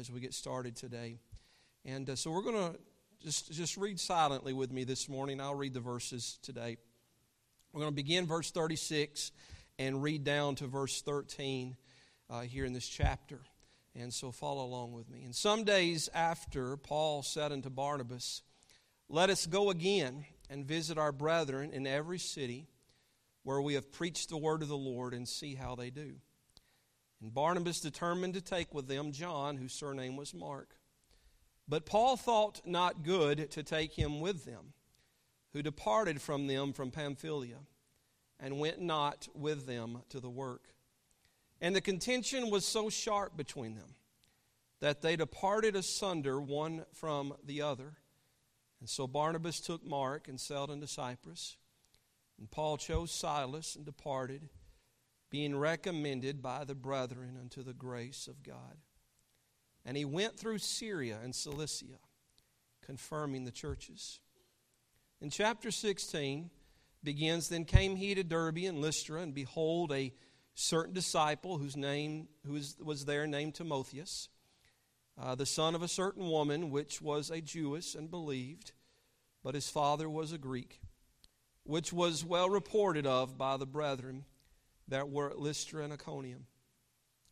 as we get started today. And uh, so we're going to just, just read silently with me this morning. I'll read the verses today. We're going to begin verse 36 and read down to verse 13 uh, here in this chapter. And so follow along with me. And some days after, Paul said unto Barnabas, Let us go again and visit our brethren in every city where we have preached the word of the Lord and see how they do. And Barnabas determined to take with them John, whose surname was Mark. But Paul thought not good to take him with them, who departed from them from Pamphylia, and went not with them to the work. And the contention was so sharp between them that they departed asunder one from the other. And so Barnabas took Mark and sailed into Cyprus. And Paul chose Silas and departed being recommended by the brethren unto the grace of God. And he went through Syria and Cilicia, confirming the churches. In chapter 16 begins Then came he to Derbe and Lystra, and behold, a certain disciple whose name who was, there named Timotheus, uh, the son of a certain woman which was a Jewess and believed, but his father was a Greek, which was well reported of by the brethren that were at Lystra and Iconium.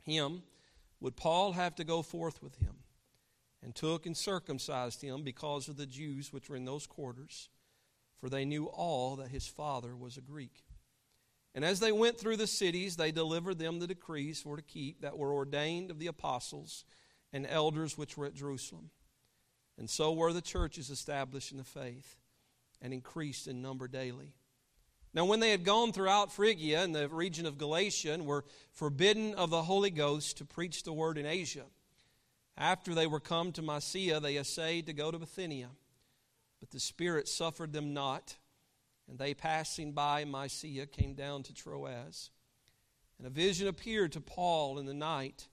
Him would Paul have to go forth with him, and took and circumcised him because of the Jews which were in those quarters, for they knew all that his father was a Greek. And as they went through the cities, they delivered them the decrees for to keep that were ordained of the apostles and elders which were at Jerusalem. And so were the churches established in the faith and increased in number daily. Now, when they had gone throughout Phrygia and the region of Galatia and were forbidden of the Holy Ghost to preach the word in Asia, after they were come to Mysia, they essayed to go to Bithynia. But the Spirit suffered them not, and they passing by Mysia came down to Troas. And a vision appeared to Paul in the night.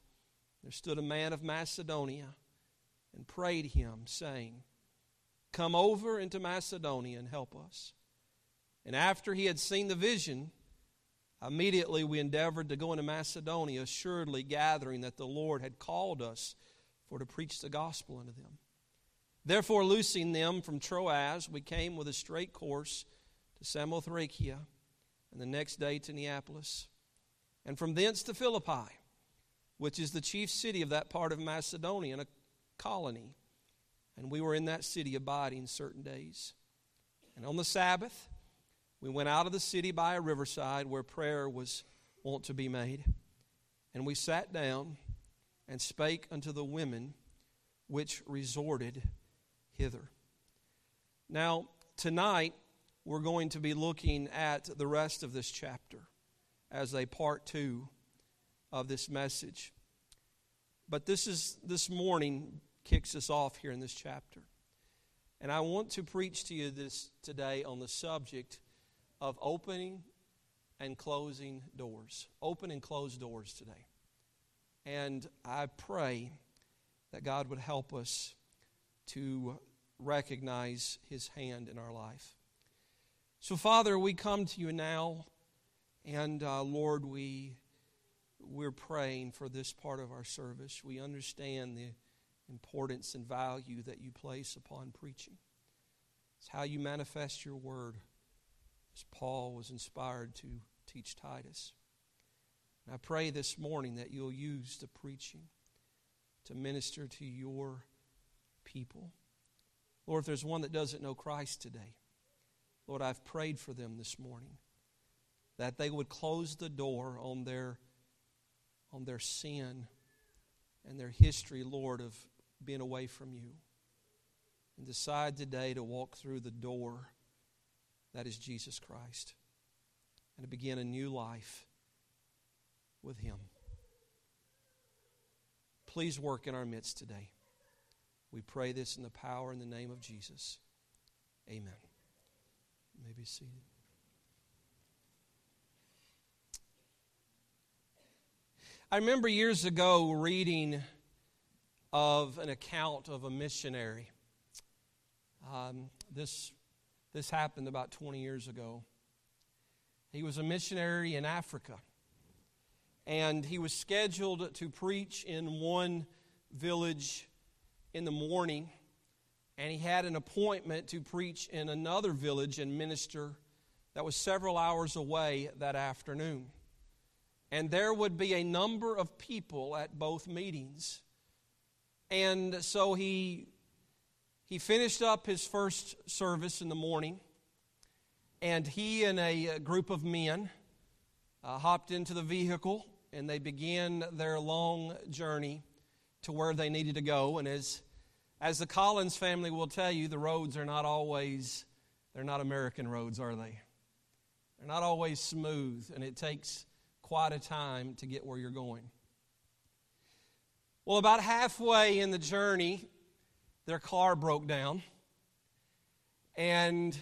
There stood a man of Macedonia and prayed him, saying, Come over into Macedonia and help us. And after he had seen the vision, immediately we endeavored to go into Macedonia, assuredly gathering that the Lord had called us for to preach the gospel unto them. Therefore, loosing them from Troas, we came with a straight course to Samothracia, and the next day to Neapolis, and from thence to Philippi, which is the chief city of that part of Macedonia, and a colony. And we were in that city abiding certain days. And on the Sabbath, we went out of the city by a riverside where prayer was wont to be made. And we sat down and spake unto the women which resorted hither. Now, tonight, we're going to be looking at the rest of this chapter as a part two of this message. But this is this morning kicks us off here in this chapter. And I want to preach to you this today on the subject of opening and closing doors. Open and close doors today. And I pray that God would help us to recognize His hand in our life. So, Father, we come to you now, and uh, Lord, we we're praying for this part of our service. We understand the importance and value that you place upon preaching. It's how you manifest your word as Paul was inspired to teach Titus. And I pray this morning that you'll use the preaching to minister to your people. Lord, if there's one that doesn't know Christ today, Lord, I've prayed for them this morning that they would close the door on their on their sin and their history, Lord, of being away from you. And decide today to walk through the door that is Jesus Christ. And to begin a new life with Him. Please work in our midst today. We pray this in the power and the name of Jesus. Amen. You may be seated. I remember years ago reading of an account of a missionary. Um, this this happened about 20 years ago. He was a missionary in Africa. And he was scheduled to preach in one village in the morning, and he had an appointment to preach in another village and minister that was several hours away that afternoon. And there would be a number of people at both meetings. And so he, he finished up his first service in the morning, and he and a group of men uh, hopped into the vehicle and they began their long journey to where they needed to go. And as, as the Collins family will tell you, the roads are not always, they're not American roads, are they? They're not always smooth, and it takes quite a time to get where you're going. Well, about halfway in the journey, their car broke down. And,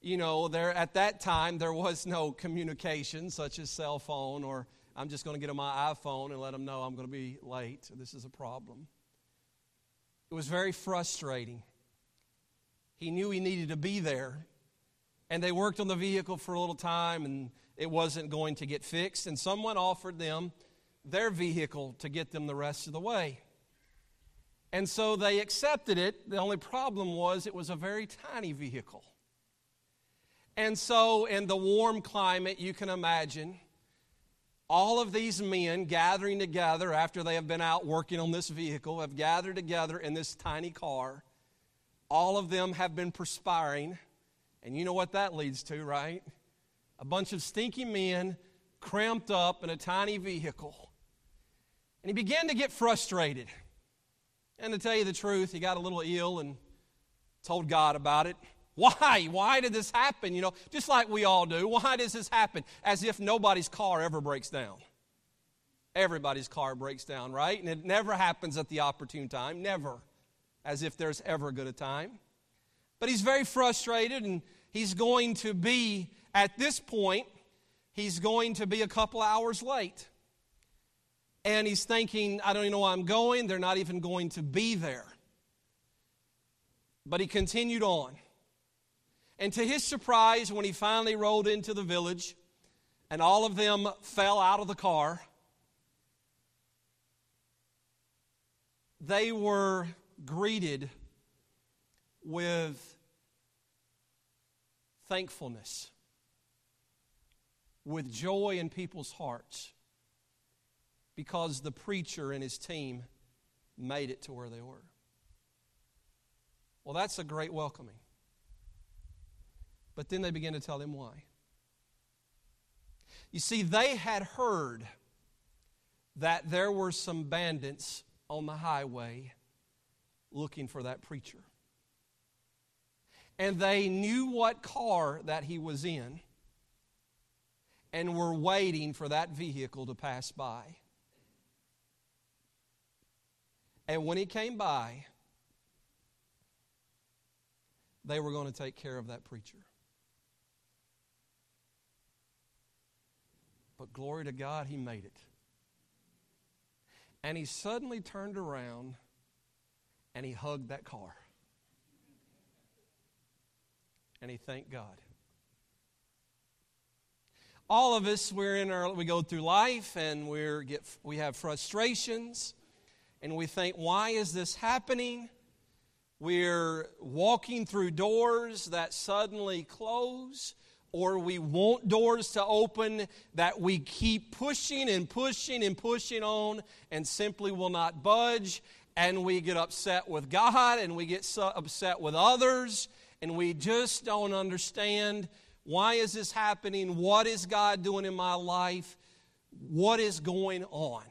you know, there at that time there was no communication such as cell phone or I'm just going to get on my iPhone and let them know I'm going to be late. This is a problem. It was very frustrating. He knew he needed to be there. And they worked on the vehicle for a little time and it wasn't going to get fixed. And someone offered them their vehicle to get them the rest of the way. And so they accepted it. The only problem was it was a very tiny vehicle. And so, in the warm climate, you can imagine all of these men gathering together after they have been out working on this vehicle, have gathered together in this tiny car. All of them have been perspiring. And you know what that leads to, right? A bunch of stinky men cramped up in a tiny vehicle. And he began to get frustrated. And to tell you the truth, he got a little ill and told God about it. Why? Why did this happen? You know, just like we all do. Why does this happen? As if nobody's car ever breaks down. Everybody's car breaks down, right? And it never happens at the opportune time. Never. As if there's ever good a good time. But he's very frustrated and he's going to be, at this point, he's going to be a couple hours late. And he's thinking, I don't even know where I'm going. They're not even going to be there. But he continued on. And to his surprise, when he finally rode into the village and all of them fell out of the car, they were greeted with thankfulness, with joy in people's hearts, because the preacher and his team made it to where they were. Well, that's a great welcoming. But then they began to tell him why. You see, they had heard that there were some bandits on the highway looking for that preacher. And they knew what car that he was in and were waiting for that vehicle to pass by. And when he came by, they were going to take care of that preacher. But glory to God, he made it. And he suddenly turned around and he hugged that car. And he thanked God. All of us, we're in our, we go through life and we're get, we have frustrations and we think, why is this happening? We're walking through doors that suddenly close or we want doors to open that we keep pushing and pushing and pushing on and simply will not budge. And we get upset with God and we get so upset with others and we just don't understand why is this happening? What is God doing in my life? What is going on?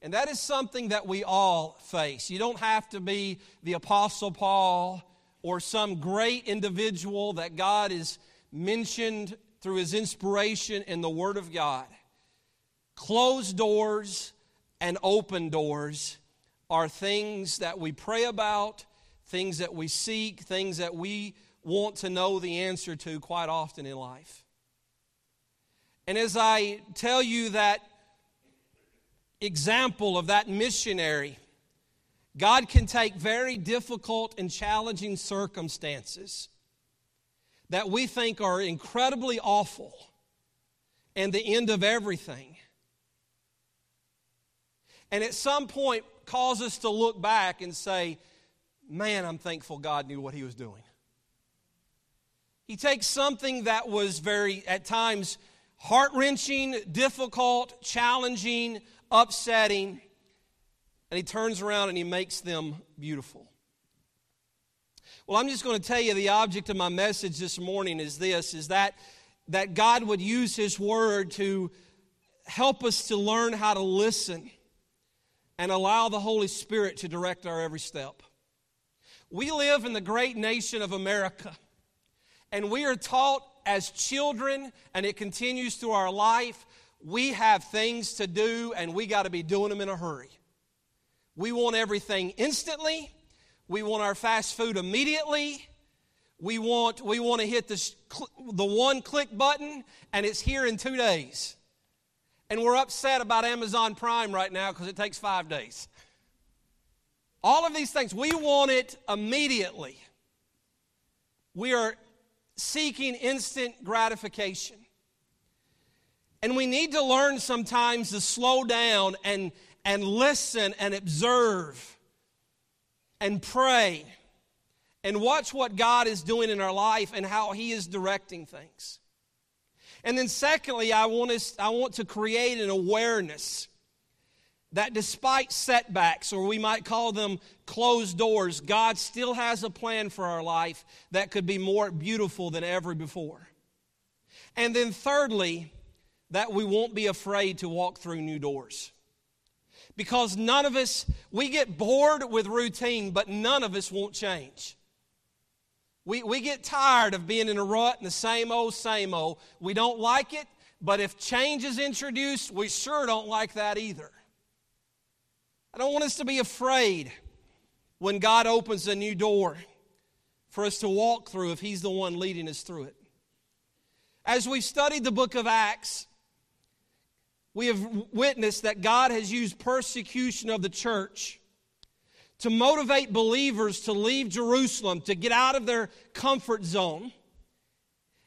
And that is something that we all face. You don't have to be the Apostle Paul or some great individual that God has mentioned through his inspiration in the Word of God. Closed doors and open doors are things that we pray about, things that we seek, things that we want to know the answer to quite often in life. And as I tell you that example of that missionary, God can take very difficult and challenging circumstances that we think are incredibly awful and the end of everything. and at some point cause us to look back and say, Man, I'm thankful God knew what He was doing. He takes something that was very, at times, heart wrenching, difficult, challenging, upsetting, and He turns around and He makes them beautiful. Well, I'm just going to tell you the object of my message this morning is this is that that God would use his word to help us to learn how to listen and allow the Holy Spirit to direct our every step. We live in the great nation of America, and we are taught as children, and it continues through our life. We have things to do, and we got to be doing them in a hurry. We want everything instantly. We want our fast food immediately. We want, we want to hit the, the one click button and it's here in two days. And we're upset about Amazon Prime right now because it takes five days. All of these things, we want it immediately. We are seeking instant gratification. And we need to learn sometimes to slow down and, and listen and observe and pray and watch what God is doing in our life and how He is directing things. And then, secondly, I want, us, I want to create an awareness that despite setbacks, or we might call them closed doors, God still has a plan for our life that could be more beautiful than ever before. And then, thirdly, that we won't be afraid to walk through new doors because none of us, we get bored with routine, but none of us won't change. We, we get tired of being in a rut and the same old, same old. We don't like it, but if change is introduced, we sure don't like that either. I don't want us to be afraid when God opens a new door for us to walk through if He's the one leading us through it. As we've studied the book of Acts, we have witnessed that God has used persecution of the church to motivate believers to leave Jerusalem, to get out of their comfort zone,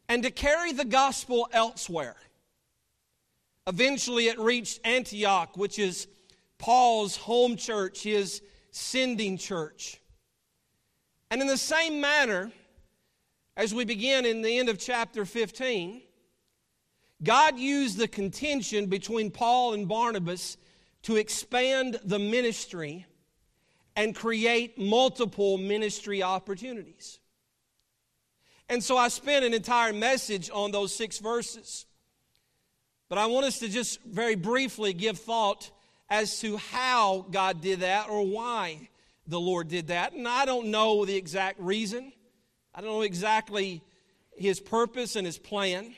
and to carry the gospel elsewhere. Eventually, it reached Antioch, which is Paul's home church, his sending church. And in the same manner, as we begin in the end of chapter 15, God used the contention between Paul and Barnabas to expand the ministry and create multiple ministry opportunities. And so I spent an entire message on those six verses. But I want us to just very briefly give thought as to how God did that or why the Lord did that. And I don't know the exact reason, I don't know exactly his purpose and his plan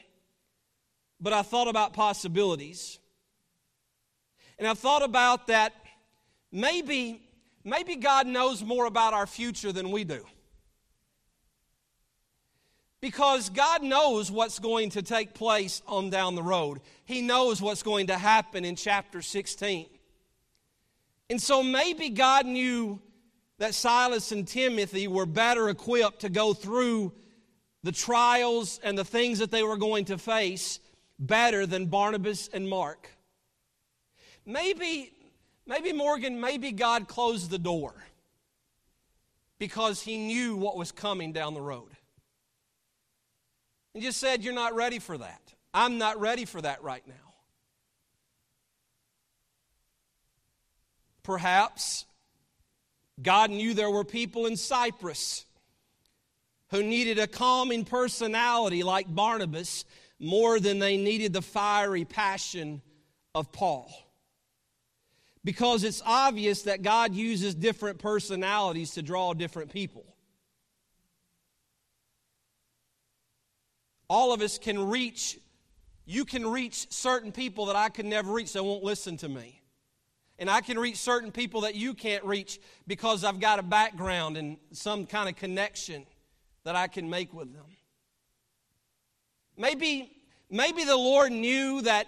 but I thought about possibilities. And I thought about that maybe, maybe God knows more about our future than we do. Because God knows what's going to take place on down the road. He knows what's going to happen in chapter 16. And so maybe God knew that Silas and Timothy were better equipped to go through the trials and the things that they were going to face better than Barnabas and Mark. Maybe, maybe Morgan, maybe God closed the door because he knew what was coming down the road. And just said, You're not ready for that. I'm not ready for that right now. Perhaps God knew there were people in Cyprus who needed a calming personality like Barnabas more than they needed the fiery passion of Paul. Because it's obvious that God uses different personalities to draw different people. All of us can reach, you can reach certain people that I could never reach, that won't listen to me. And I can reach certain people that you can't reach because I've got a background and some kind of connection that I can make with them. Maybe, maybe the Lord knew that,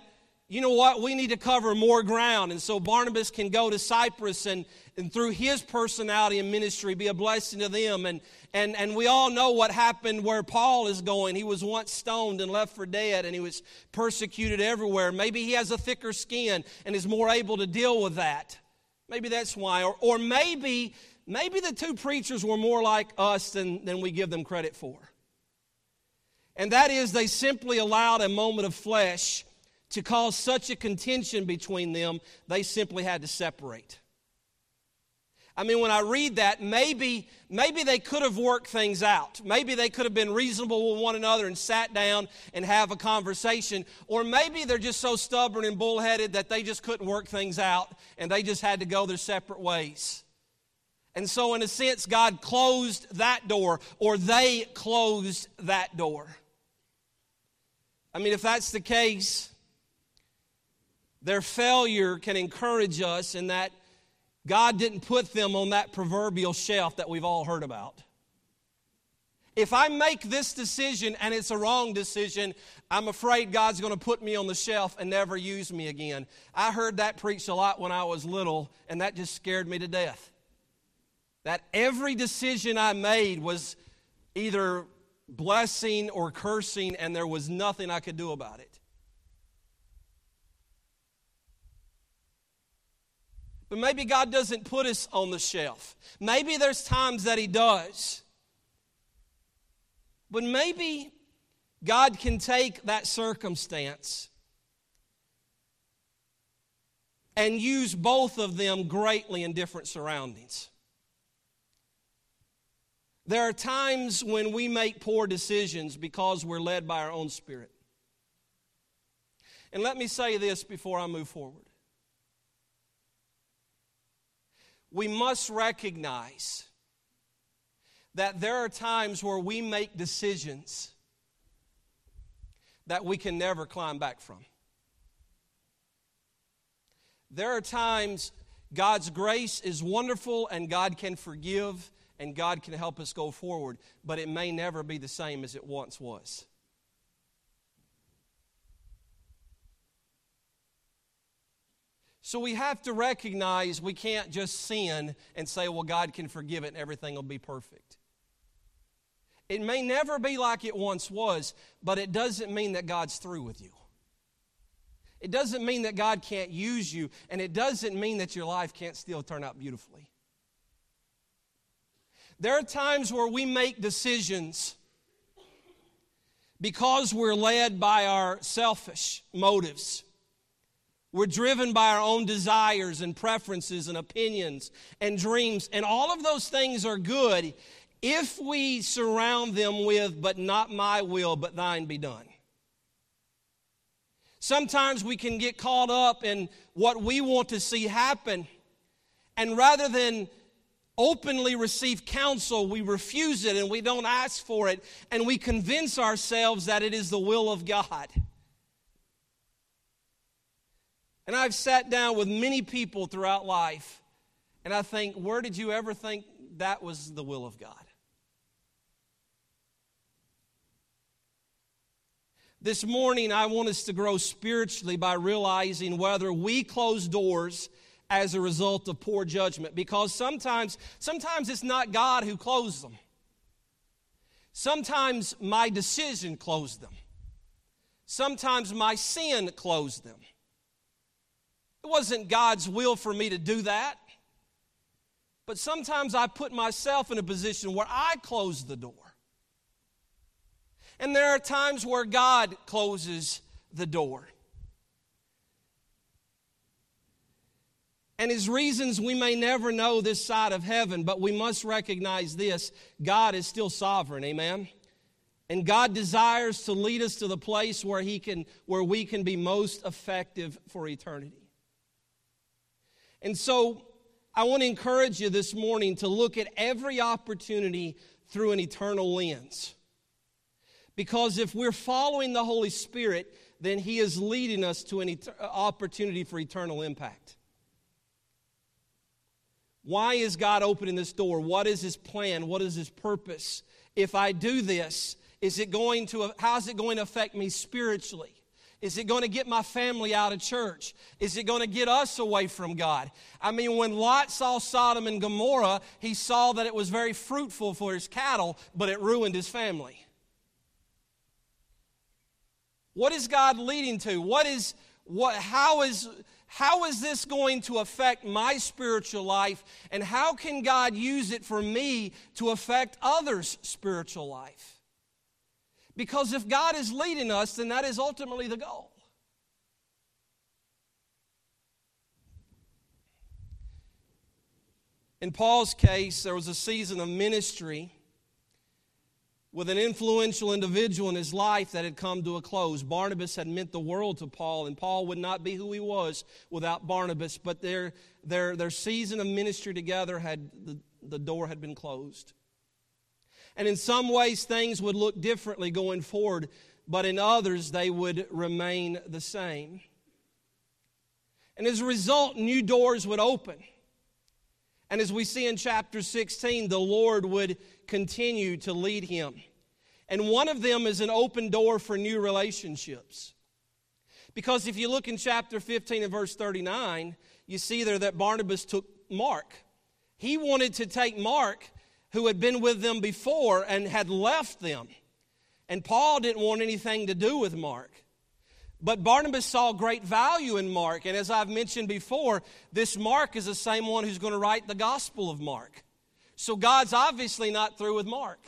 you know what, we need to cover more ground. And so Barnabas can go to Cyprus and, and through his personality and ministry be a blessing to them. And, and, and we all know what happened where Paul is going. He was once stoned and left for dead, and he was persecuted everywhere. Maybe he has a thicker skin and is more able to deal with that. Maybe that's why. Or, or maybe, maybe the two preachers were more like us than, than we give them credit for. And that is, they simply allowed a moment of flesh to cause such a contention between them, they simply had to separate. I mean, when I read that, maybe, maybe they could have worked things out. Maybe they could have been reasonable with one another and sat down and have a conversation. Or maybe they're just so stubborn and bullheaded that they just couldn't work things out and they just had to go their separate ways. And so, in a sense, God closed that door, or they closed that door. I mean, if that's the case, their failure can encourage us in that God didn't put them on that proverbial shelf that we've all heard about. If I make this decision and it's a wrong decision, I'm afraid God's going to put me on the shelf and never use me again. I heard that preached a lot when I was little, and that just scared me to death. That every decision I made was either blessing or cursing, and there was nothing I could do about it. But maybe God doesn't put us on the shelf. Maybe there's times that He does. But maybe God can take that circumstance and use both of them greatly in different surroundings. There are times when we make poor decisions because we're led by our own spirit. And let me say this before I move forward. we must recognize that there are times where we make decisions that we can never climb back from. There are times God's grace is wonderful and God can forgive and God can help us go forward, but it may never be the same as it once was. So we have to recognize we can't just sin and say, well, God can forgive it and everything will be perfect. It may never be like it once was, but it doesn't mean that God's through with you. It doesn't mean that God can't use you, and it doesn't mean that your life can't still turn out beautifully. There are times where we make decisions because we're led by our selfish motives. We're driven by our own desires and preferences and opinions and dreams. And all of those things are good if we surround them with, but not my will, but thine be done. Sometimes we can get caught up in what we want to see happen. And rather than openly receive counsel, we refuse it and we don't ask for it. And we convince ourselves that it is the will of God. And I've sat down with many people throughout life, and I think, where did you ever think that was the will of God? This morning, I want us to grow spiritually by realizing whether we close doors as a result of poor judgment because sometimes sometimes it's not God who closed them. Sometimes my decision closed them. Sometimes my sin closed them. It wasn't God's will for me to do that. But sometimes I put myself in a position where I close the door. And there are times where God closes the door. And his reasons we may never know this side of heaven, but we must recognize this God is still sovereign, amen? And God desires to lead us to the place where, he can, where we can be most effective for eternity. And so I want to encourage you this morning to look at every opportunity through an eternal lens. Because if we're following the Holy Spirit, then He is leading us to an et- opportunity for eternal impact. Why is God opening this door? What is His plan? What is His purpose? If I do this, is it going to, how is it going to affect me spiritually? Is it going to get my family out of church? Is it going to get us away from God? I mean, when Lot saw Sodom and Gomorrah, he saw that it was very fruitful for his cattle, but it ruined his family. What is God leading to? What is what how is how is this going to affect my spiritual life? And how can God use it for me to affect others' spiritual life? Because if God is leading us, then that is ultimately the goal. In Paul's case, there was a season of ministry with an influential individual in his life that had come to a close. Barnabas had meant the world to Paul, and Paul would not be who he was without Barnabas, but their, their, their season of ministry together had the, the door had been closed. And in some ways, things would look differently going forward, but in others, they would remain the same. And as a result, new doors would open. And as we see in chapter 16, the Lord would continue to lead him. And one of them is an open door for new relationships. Because if you look in chapter 15 and verse 39, you see there that Barnabas took Mark. He wanted to take Mark, who had been with them before and had left them. And Paul didn't want anything to do with Mark. But Barnabas saw great value in Mark. And as I've mentioned before, this Mark is the same one who's going to write the Gospel of Mark. So God's obviously not through with Mark.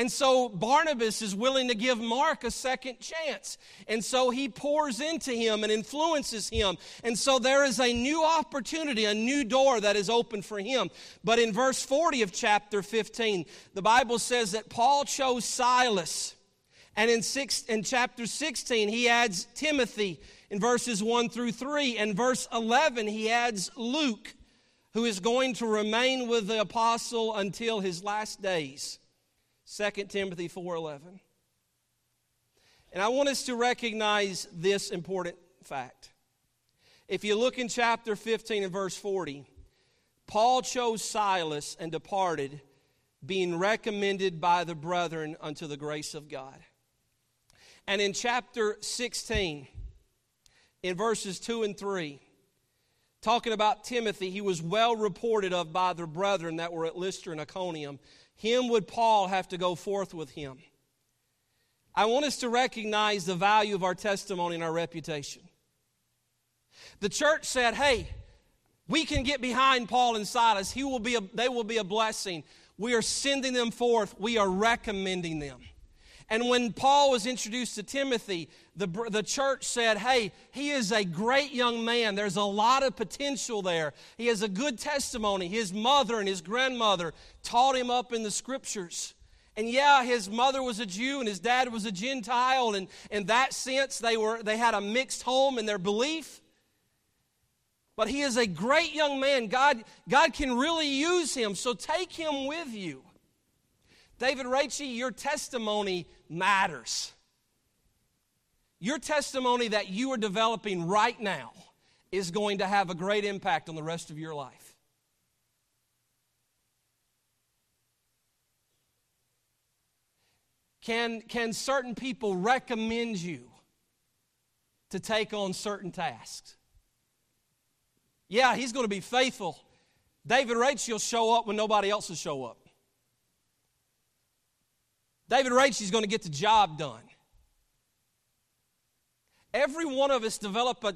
And so Barnabas is willing to give Mark a second chance. And so he pours into him and influences him. And so there is a new opportunity, a new door that is open for him. But in verse 40 of chapter 15, the Bible says that Paul chose Silas. And in, six, in chapter 16, he adds Timothy in verses 1 through 3. And verse 11, he adds Luke who is going to remain with the apostle until his last days. 2 Timothy 4:11. And I want us to recognize this important fact. If you look in chapter 15 and verse 40, Paul chose Silas and departed, being recommended by the brethren unto the grace of God. And in chapter 16, in verses 2 and 3, talking about Timothy, he was well reported of by the brethren that were at Lystra and Iconium. Him would Paul have to go forth with him. I want us to recognize the value of our testimony and our reputation. The church said, hey, we can get behind Paul and Silas. He will be a, they will be a blessing. We are sending them forth. We are recommending them. And when Paul was introduced to Timothy, the, the church said, Hey, he is a great young man. There's a lot of potential there. He has a good testimony. His mother and his grandmother taught him up in the scriptures. And yeah, his mother was a Jew and his dad was a Gentile. And in that sense, they, were, they had a mixed home in their belief. But he is a great young man. God, God can really use him. So take him with you. David Raichi, your testimony matters. Your testimony that you are developing right now is going to have a great impact on the rest of your life. Can, can certain people recommend you to take on certain tasks? Yeah, he's going to be faithful. David Rachel will show up when nobody else will show up. David Raichie's going to get the job done. Every one of us develop a,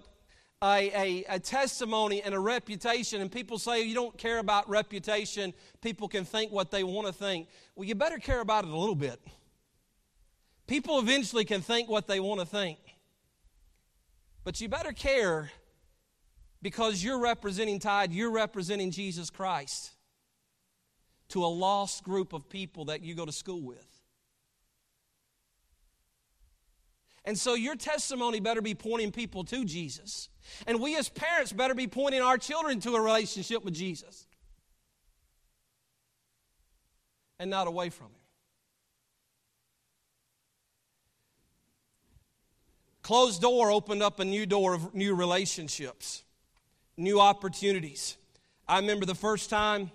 a, a, a, testimony and a reputation, and people say you don't care about reputation. People can think what they want to think. Well, you better care about it a little bit. People eventually can think what they want to think. But you better care because you're representing Tide, you're representing Jesus Christ to a lost group of people that you go to school with. And so your testimony better be pointing people to Jesus. And we as parents better be pointing our children to a relationship with Jesus and not away from Him. Closed door opened up a new door of new relationships, new opportunities. I remember the first time,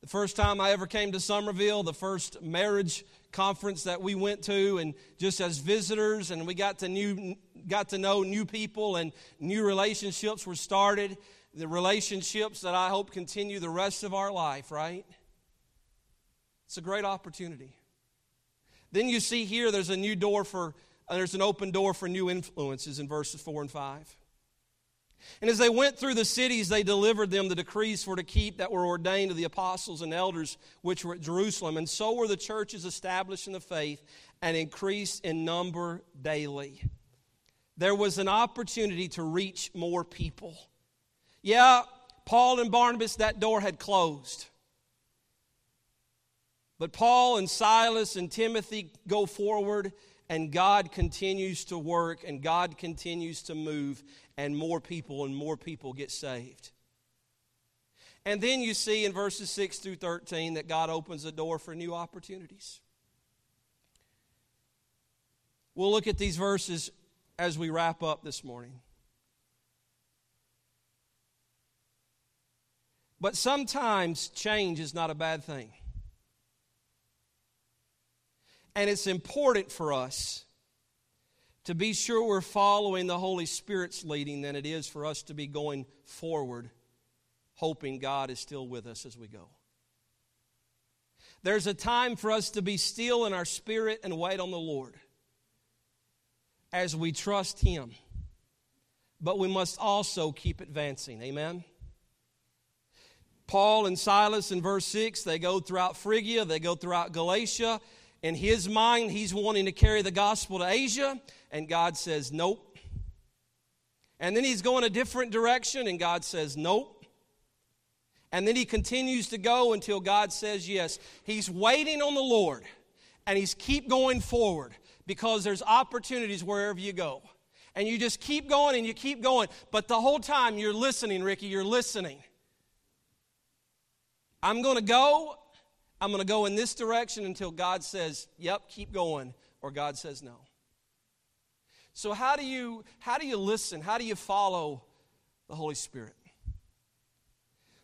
the first time I ever came to Summerville, the first marriage conference that we went to and just as visitors and we got to new got to know new people and new relationships were started. The relationships that i hope continue the rest of our life right? It's a great opportunity. Then you see here there's a new door for uh, there's an open door for new influences in verses 4 and 5 And as they went through the cities, they delivered them the decrees for to keep that were ordained to the apostles and elders which were at Jerusalem. And so were the churches established in the faith and increased in number daily. There was an opportunity to reach more people. Yeah, Paul and Barnabas, that door had closed. But Paul and Silas and Timothy go forward, and God continues to work, and God continues to move, and more people and more people get saved. And then you see in verses 6 through 13 that God opens the door for new opportunities. We'll look at these verses as we wrap up this morning. But sometimes change is not a bad thing. And it's important for us to be sure we're following the Holy Spirit's leading than it is for us to be going forward, hoping God is still with us as we go. There's a time for us to be still in our spirit and wait on the Lord as we trust Him. But we must also keep advancing. Amen? Paul and Silas in verse 6, they go throughout Phrygia, they go throughout Galatia. In his mind, he's wanting to carry the gospel to Asia, and God says, Nope. And then he's going a different direction, and God says, Nope. And then he continues to go until God says yes. He's waiting on the Lord, and he's keep going forward because there's opportunities wherever you go. And you just keep going and you keep going. But the whole time you're listening, Ricky, you're listening. I'm going to go. I'm going to go in this direction until God says, "Yep, keep going," or God says no. So how do you how do you listen? How do you follow the Holy Spirit?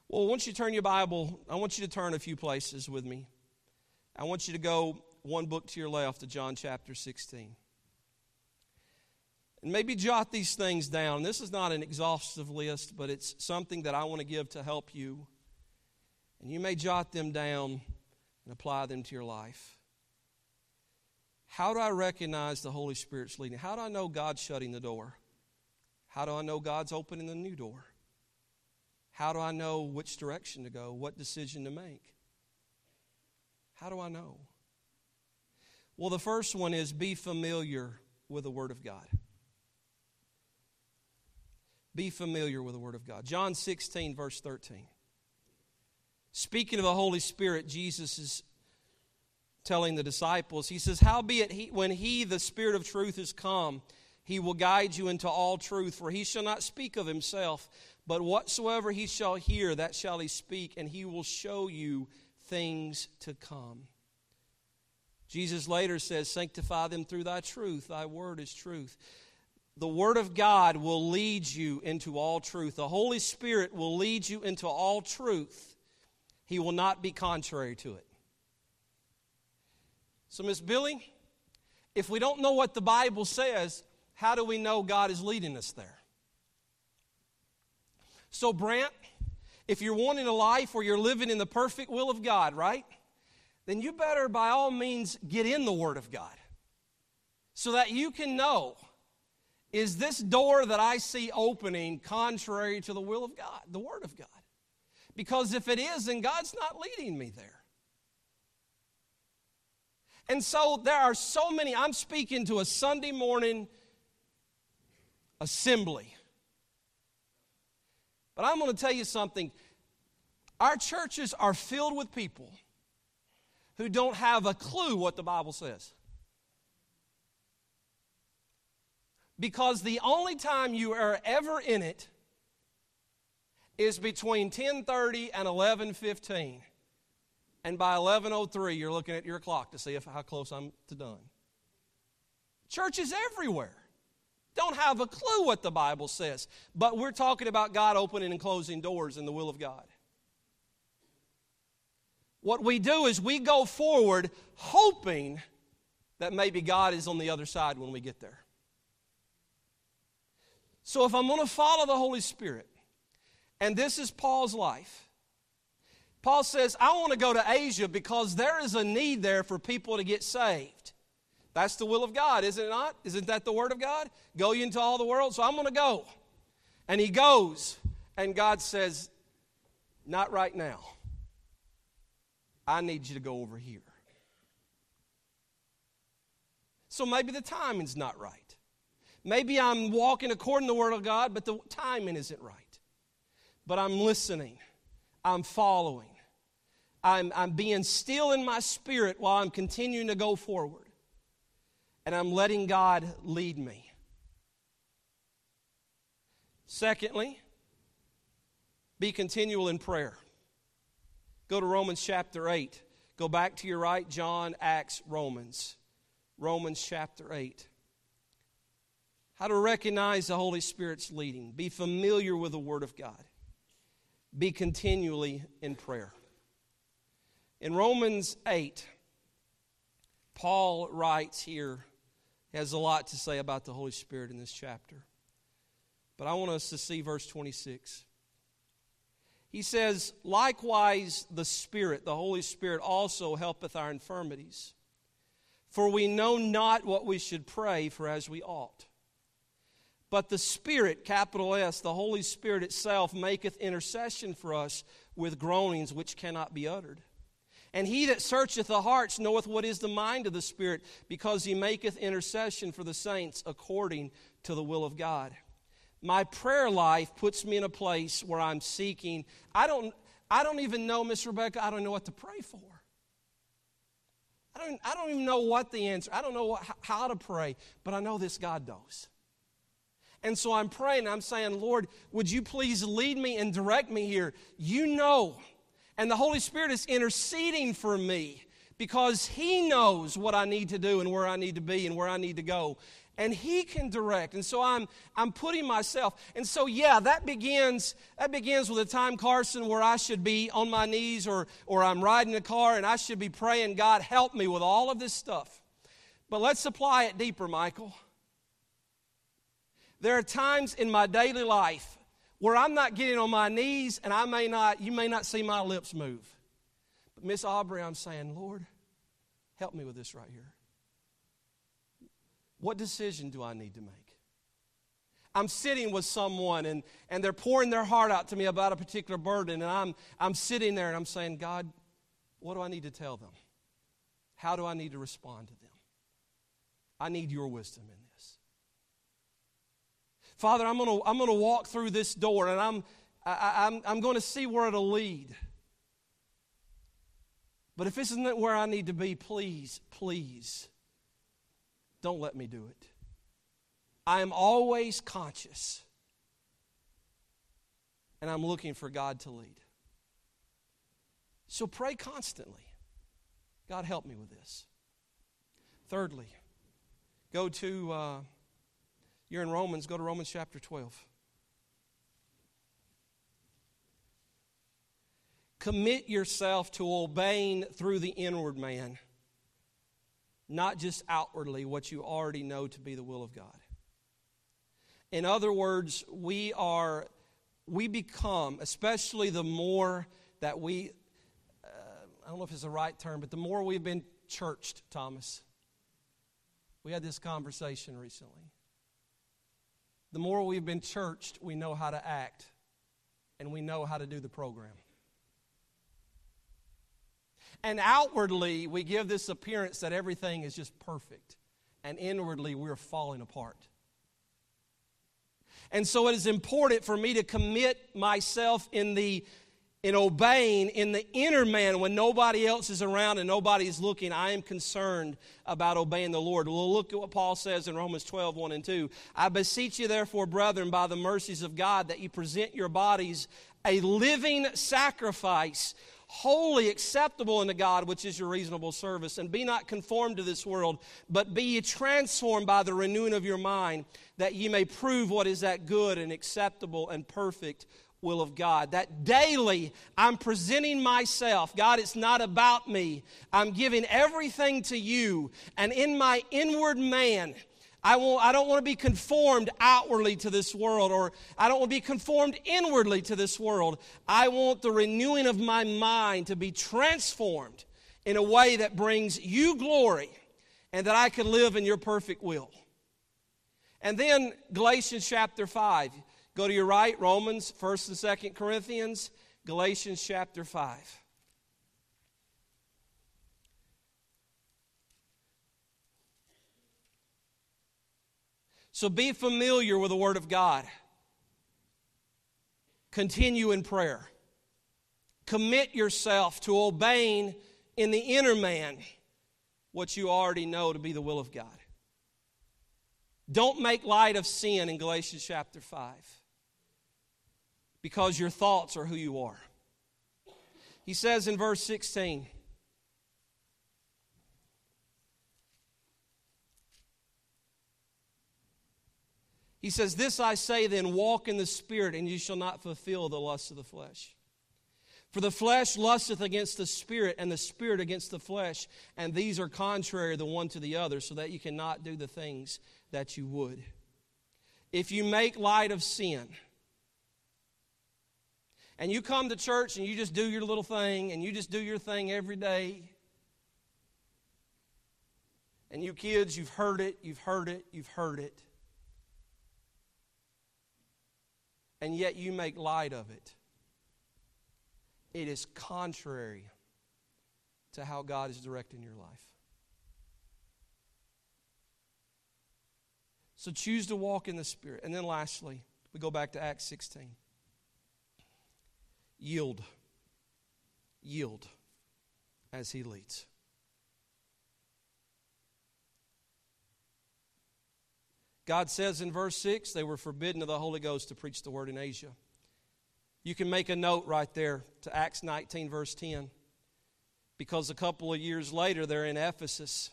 Well, once you turn your Bible, I want you to turn a few places with me. I want you to go one book to your left to John chapter 16. And maybe jot these things down. This is not an exhaustive list, but it's something that I want to give to help you and you may jot them down and apply them to your life. How do I recognize the Holy Spirit's leading? How do I know God's shutting the door? How do I know God's opening the new door? How do I know which direction to go, what decision to make? How do I know? Well, the first one is be familiar with the Word of God. Be familiar with the Word of God. John 16, verse 13. Speaking of the Holy Spirit, Jesus is telling the disciples, He says, Howbeit, he, when He, the Spirit of truth, is come, He will guide you into all truth, for He shall not speak of Himself, but whatsoever He shall hear, that shall He speak, and He will show you things to come. Jesus later says, Sanctify them through thy truth. Thy word is truth. The Word of God will lead you into all truth. The Holy Spirit will lead you into all truth. He will not be contrary to it. So, Miss Billy, if we don't know what the Bible says, how do we know God is leading us there? So, Brant, if you're wanting a life where you're living in the perfect will of God, right? Then you better, by all means, get in the Word of God so that you can know is this door that I see opening contrary to the will of God, the Word of God? Because if it is, then God's not leading me there. And so there are so many, I'm speaking to a Sunday morning assembly. But I'm going to tell you something. Our churches are filled with people who don't have a clue what the Bible says. Because the only time you are ever in it is between 10:30 and 11:15. And by 11:03 you're looking at your clock to see if, how close I'm to done. Churches everywhere don't have a clue what the Bible says, but we're talking about God opening and closing doors in the will of God. What we do is we go forward hoping that maybe God is on the other side when we get there. So if I'm going to follow the Holy Spirit, and this is Paul's life. Paul says, I want to go to Asia because there is a need there for people to get saved. That's the will of God, is it not? Isn't that the word of God? Go ye into all the world. So I'm going to go. And he goes, and God says, Not right now. I need you to go over here. So maybe the timing's not right. Maybe I'm walking according to the Word of God, but the timing isn't right. But I'm listening, I'm following, I'm, I'm being still in my spirit while I'm continuing to go forward. And I'm letting God lead me. Secondly, be continual in prayer. Go to Romans chapter 8. Go back to your right, John, Acts, Romans. Romans chapter 8. How to recognize the Holy Spirit's leading. Be familiar with the Word of God. Be continually in prayer. In Romans 8, Paul writes here, he has a lot to say about the Holy Spirit in this chapter. But I want us to see verse 26. He says, Likewise, the Spirit, the Holy Spirit, also helpeth our infirmities. For we know not what we should pray for as we ought. But the Spirit, capital S, the Holy Spirit itself, maketh intercession for us with groanings which cannot be uttered. And he that searcheth the hearts knoweth what is the mind of the Spirit, because he maketh intercession for the saints according to the will of God. My prayer life puts me in a place where I'm seeking. I don't, I don't even know, Miss Rebecca, I don't know what to pray for. I don't, I don't even know what the answer, I don't know what, how to pray, but I know this God knows. And so I'm praying, I'm saying, Lord, would you please lead me and direct me here? You know. And the Holy Spirit is interceding for me because He knows what I need to do and where I need to be and where I need to go. And He can direct. And so I'm, I'm putting myself. And so, yeah, that begins, that begins with a time, Carson, where I should be on my knees or, or I'm riding a car and I should be praying, God, help me with all of this stuff. But let's apply it deeper, Michael. There are times in my daily life where I'm not getting on my knees and I may not, you may not see my lips move. But Miss Aubrey, I'm saying, Lord, help me with this right here. What decision do I need to make? I'm sitting with someone and, and they're pouring their heart out to me about a particular burden, and I'm, I'm sitting there and I'm saying, God, what do I need to tell them? How do I need to respond to them? I need your wisdom in Father, I'm going to I'm to walk through this door and I'm, I, I'm, I'm going to see where it'll lead. But if this isn't where I need to be, please, please, don't let me do it. I am always conscious, and I'm looking for God to lead. So pray constantly. God, help me with this. Thirdly, go to uh, you're in Romans, go to Romans chapter 12. Commit yourself to obeying through the inward man, not just outwardly what you already know to be the will of God. In other words, we are, we become, especially the more that we, uh, I don't know if it's the right term, but the more we've been churched, Thomas. We had this conversation recently the more we've been churched, we know how to act and we know how to do the program. And outwardly, we give this appearance that everything is just perfect, and inwardly, we're falling apart. And so, it is important for me to commit myself in the in obeying in the inner man when nobody else is around and nobody is looking. I am concerned about obeying the Lord. We'll look at what Paul says in Romans 12, 1 and 2. I beseech you, therefore, brethren, by the mercies of God, that you present your bodies a living sacrifice, wholly acceptable unto God, which is your reasonable service. And be not conformed to this world, but be ye transformed by the renewing of your mind, that ye may prove what is that good and acceptable and perfect will of God. That daily I'm presenting myself. God, it's not about me. I'm giving everything to you. And in my inward man, I, I don't want to be conformed outwardly to this world, or I don't want to be conformed inwardly to this world. I want the renewing of my mind to be transformed in a way that brings you glory and that I can live in your perfect will. And then Galatians chapter 5. Go to your right, Romans, 1st and 2nd Corinthians, Galatians chapter 5. So be familiar with the Word of God. Continue in prayer. Commit yourself to obeying in the inner man what you already know to be the will of God. Don't make light of sin in Galatians chapter 5 because your thoughts are who you are. He says in verse 16, He says, This I say then, walk in the Spirit, and you shall not fulfill the lusts of the flesh. For the flesh lusteth against the Spirit, and the Spirit against the flesh, and these are contrary the one to the other, so that you cannot do the things that you would. If you make light of sin, and you come to church and you just do your little thing, and you just do your thing every day, and you kids, you've heard it, you've heard it, you've heard it. and yet you make light of it. It is contrary to how God is directing your life. So choose to walk in the Spirit. And then lastly, we go back to Acts 16. Yield. Yield as He leads. God says in verse 6 they were forbidden of the Holy Ghost to preach the word in Asia. You can make a note right there to Acts 19, verse 10, because a couple of years later they're in Ephesus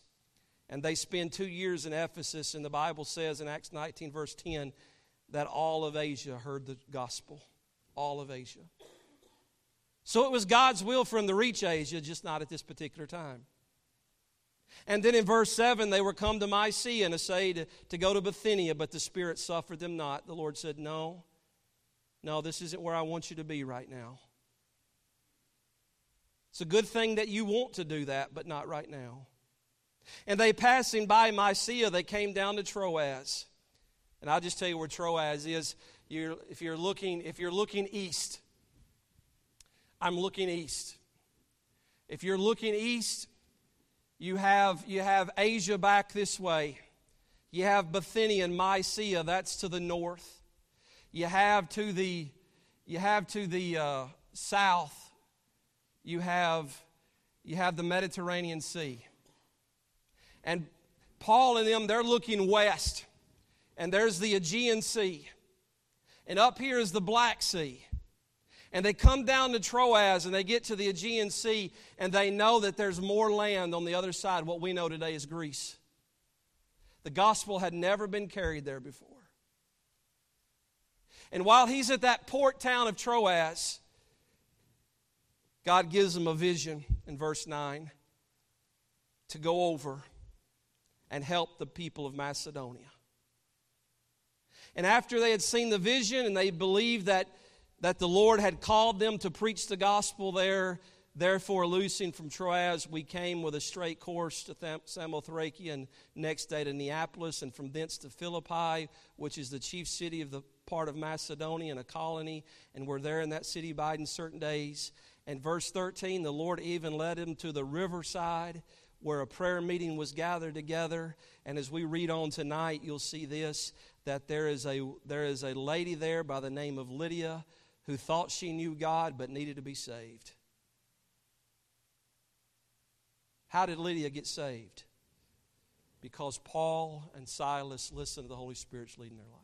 and they spend two years in Ephesus, and the Bible says in Acts 19, verse 10, that all of Asia heard the gospel. All of Asia. So it was God's will for them to reach Asia, just not at this particular time. And then in verse 7, they were come to Mysia and essayed to, to go to Bithynia, but the Spirit suffered them not. The Lord said, No, no, this isn't where I want you to be right now. It's a good thing that you want to do that, but not right now. And they passing by Mysia, they came down to Troas. And I'll just tell you where Troas is. You're, if, you're looking, if you're looking east, I'm looking east. If you're looking east, you have, you have Asia back this way. You have Bithynia and Mysia, that's to the north. You have to the, you have to the uh, south, you have, you have the Mediterranean Sea. And Paul and them, they're looking west, and there's the Aegean Sea. And up here is the Black Sea. And they come down to Troas and they get to the Aegean Sea and they know that there's more land on the other side. What we know today is Greece. The gospel had never been carried there before. And while he's at that port town of Troas, God gives him a vision in verse 9 to go over and help the people of Macedonia. And after they had seen the vision and they believed that that the Lord had called them to preach the gospel there. Therefore, loosing from Troas, we came with a straight course to Samothrace and next day to Neapolis, and from thence to Philippi, which is the chief city of the part of Macedonia and a colony. And we're there in that city biding certain days. And verse 13, the Lord even led him to the riverside where a prayer meeting was gathered together. And as we read on tonight, you'll see this that there is a, there is a lady there by the name of Lydia who thought she knew God but needed to be saved. How did Lydia get saved? Because Paul and Silas listened to the Holy Spirit's leading their life.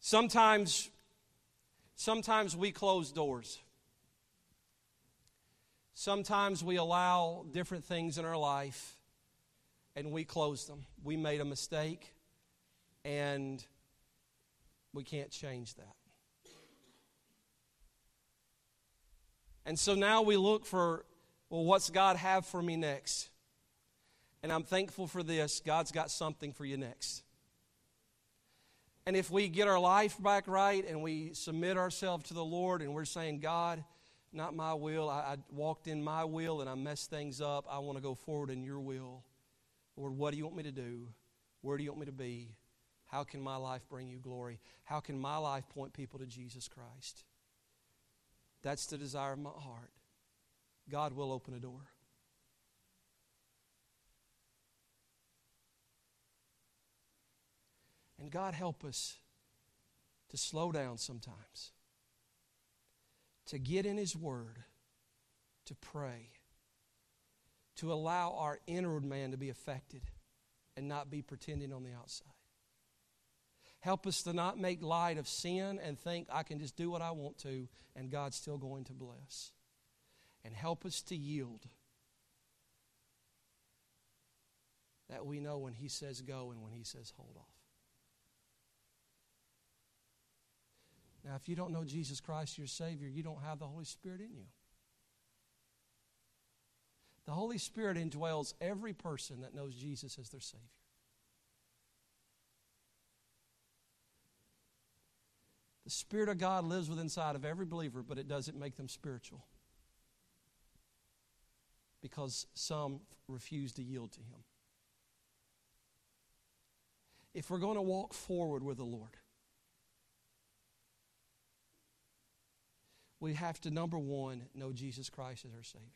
Sometimes, sometimes we close doors. Sometimes we allow different things in our life and we close them. We made a mistake and we can't change that. And so now we look for, well, what's God have for me next? And I'm thankful for this. God's got something for you next. And if we get our life back right and we submit ourselves to the Lord and we're saying, God, not my will, I, I walked in my will and I messed things up. I want to go forward in your will. Lord, what do you want me to do? Where do you want me to be? How can my life bring you glory? How can my life point people to Jesus Christ? That's the desire of my heart. God will open a door. And God help us to slow down sometimes, to get in His Word, to pray, to allow our inward man to be affected and not be pretending on the outside. Help us to not make light of sin and think I can just do what I want to and God's still going to bless. And help us to yield. That we know when He says go and when He says hold off. Now, if you don't know Jesus Christ, your Savior, you don't have the Holy Spirit in you. The Holy Spirit indwells every person that knows Jesus as their Savior. The Spirit of God lives within inside of every believer, but it doesn't make them spiritual. Because some refuse to yield to Him. If we're going to walk forward with the Lord, we have to, number one, know Jesus Christ as our Savior.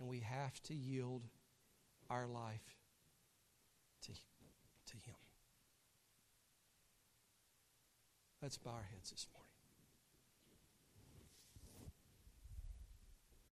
And we have to yield our life to, to Him. Let's bow our heads this morning.